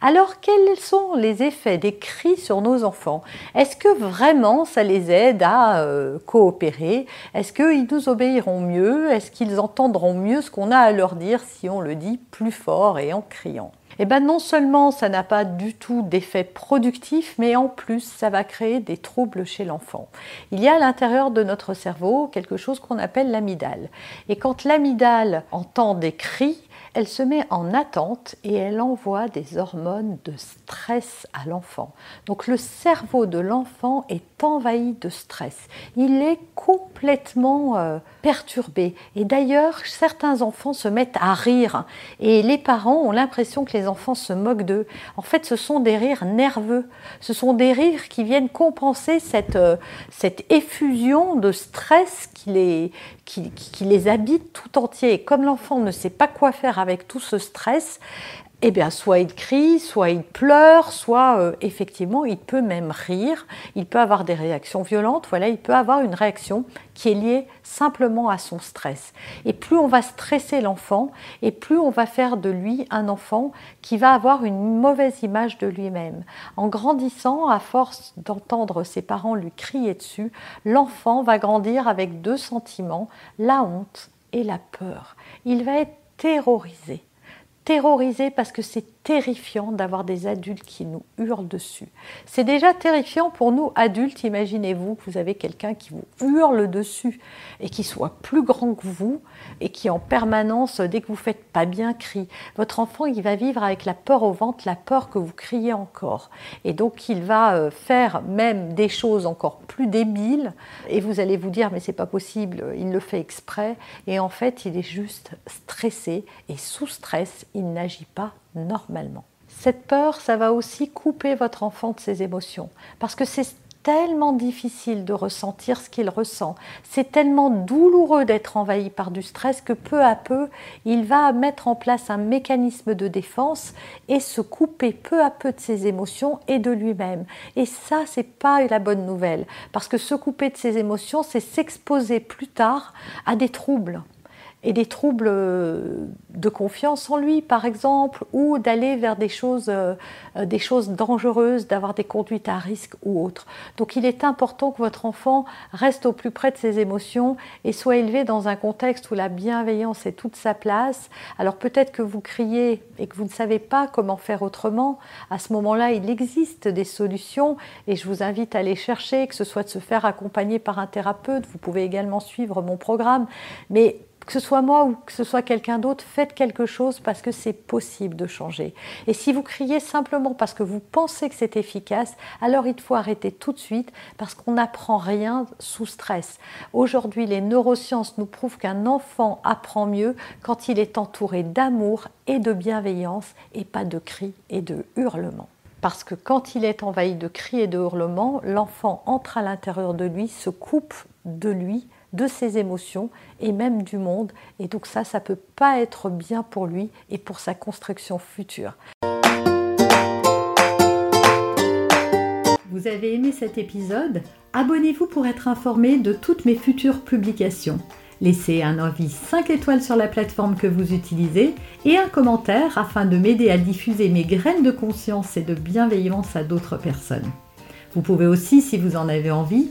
Alors, quels sont les effets des cris sur nos enfants? Est-ce que vraiment ça les aide à euh, coopérer? Est-ce qu'ils nous obéiront mieux? Est-ce qu'ils entendront mieux ce qu'on a à leur dire si on le dit plus fort et en criant? Eh bien non seulement ça n'a pas du tout d'effet productif, mais en plus ça va créer des troubles chez l'enfant. Il y a à l'intérieur de notre cerveau quelque chose qu'on appelle l'amidale. Et quand l'amidale entend des cris, elle se met en attente et elle envoie des hormones de stress à l'enfant. Donc le cerveau de l'enfant est envahi de stress. Il est complètement euh, perturbé. Et d'ailleurs, certains enfants se mettent à rire et les parents ont l'impression que les enfants se moquent d'eux. En fait, ce sont des rires nerveux. Ce sont des rires qui viennent compenser cette, euh, cette effusion de stress qui les, qui, les habite tout entier. Et comme l'enfant ne sait pas quoi faire avec tout ce stress, eh bien, soit il crie, soit il pleure, soit euh, effectivement il peut même rire, il peut avoir des réactions violentes, voilà, il peut avoir une réaction qui est liée simplement à son stress. Et plus on va stresser l'enfant, et plus on va faire de lui un enfant qui va avoir une mauvaise image de lui-même. En grandissant, à force d'entendre ses parents lui crier dessus, l'enfant va grandir avec deux sentiments, la honte et la peur. Il va être terrorisé. Terrorisé parce que c'est terrifiant d'avoir des adultes qui nous hurlent dessus. C'est déjà terrifiant pour nous adultes, imaginez-vous que vous avez quelqu'un qui vous hurle dessus et qui soit plus grand que vous et qui en permanence, dès que vous faites pas bien, crie. Votre enfant, il va vivre avec la peur au ventre, la peur que vous criez encore. Et donc il va euh, faire même des choses encore plus débiles et vous allez vous dire mais c'est pas possible, il le fait exprès et en fait, il est juste stressé et sous stress, il n'agit pas normalement. Cette peur, ça va aussi couper votre enfant de ses émotions, parce que c'est tellement difficile de ressentir ce qu'il ressent, c'est tellement douloureux d'être envahi par du stress que peu à peu, il va mettre en place un mécanisme de défense et se couper peu à peu de ses émotions et de lui-même. Et ça, c'est pas la bonne nouvelle, parce que se couper de ses émotions, c'est s'exposer plus tard à des troubles et des troubles euh, de confiance en lui, par exemple, ou d'aller vers des choses, euh, des choses dangereuses, d'avoir des conduites à risque ou autres. Donc il est important que votre enfant reste au plus près de ses émotions et soit élevé dans un contexte où la bienveillance est toute sa place. Alors peut-être que vous criez et que vous ne savez pas comment faire autrement. À ce moment-là, il existe des solutions et je vous invite à les chercher, que ce soit de se faire accompagner par un thérapeute. Vous pouvez également suivre mon programme. Mais que ce soit moi ou que ce soit quelqu'un d'autre, faites quelque chose parce que c'est possible de changer. Et si vous criez simplement parce que vous pensez que c'est efficace, alors il faut arrêter tout de suite parce qu'on n'apprend rien sous stress. Aujourd'hui, les neurosciences nous prouvent qu'un enfant apprend mieux quand il est entouré d'amour et de bienveillance et pas de cris et de hurlements parce que quand il est envahi de cris et de hurlements, l'enfant entre à l'intérieur de lui, se coupe de lui de ses émotions et même du monde. Et donc ça, ça peut pas être bien pour lui et pour sa construction future. Vous avez aimé cet épisode? Abonnez-vous pour être informé de toutes mes futures publications. Laissez un avis 5 étoiles sur la plateforme que vous utilisez et un commentaire afin de m'aider à diffuser mes graines de conscience et de bienveillance à d'autres personnes. Vous pouvez aussi, si vous en avez envie,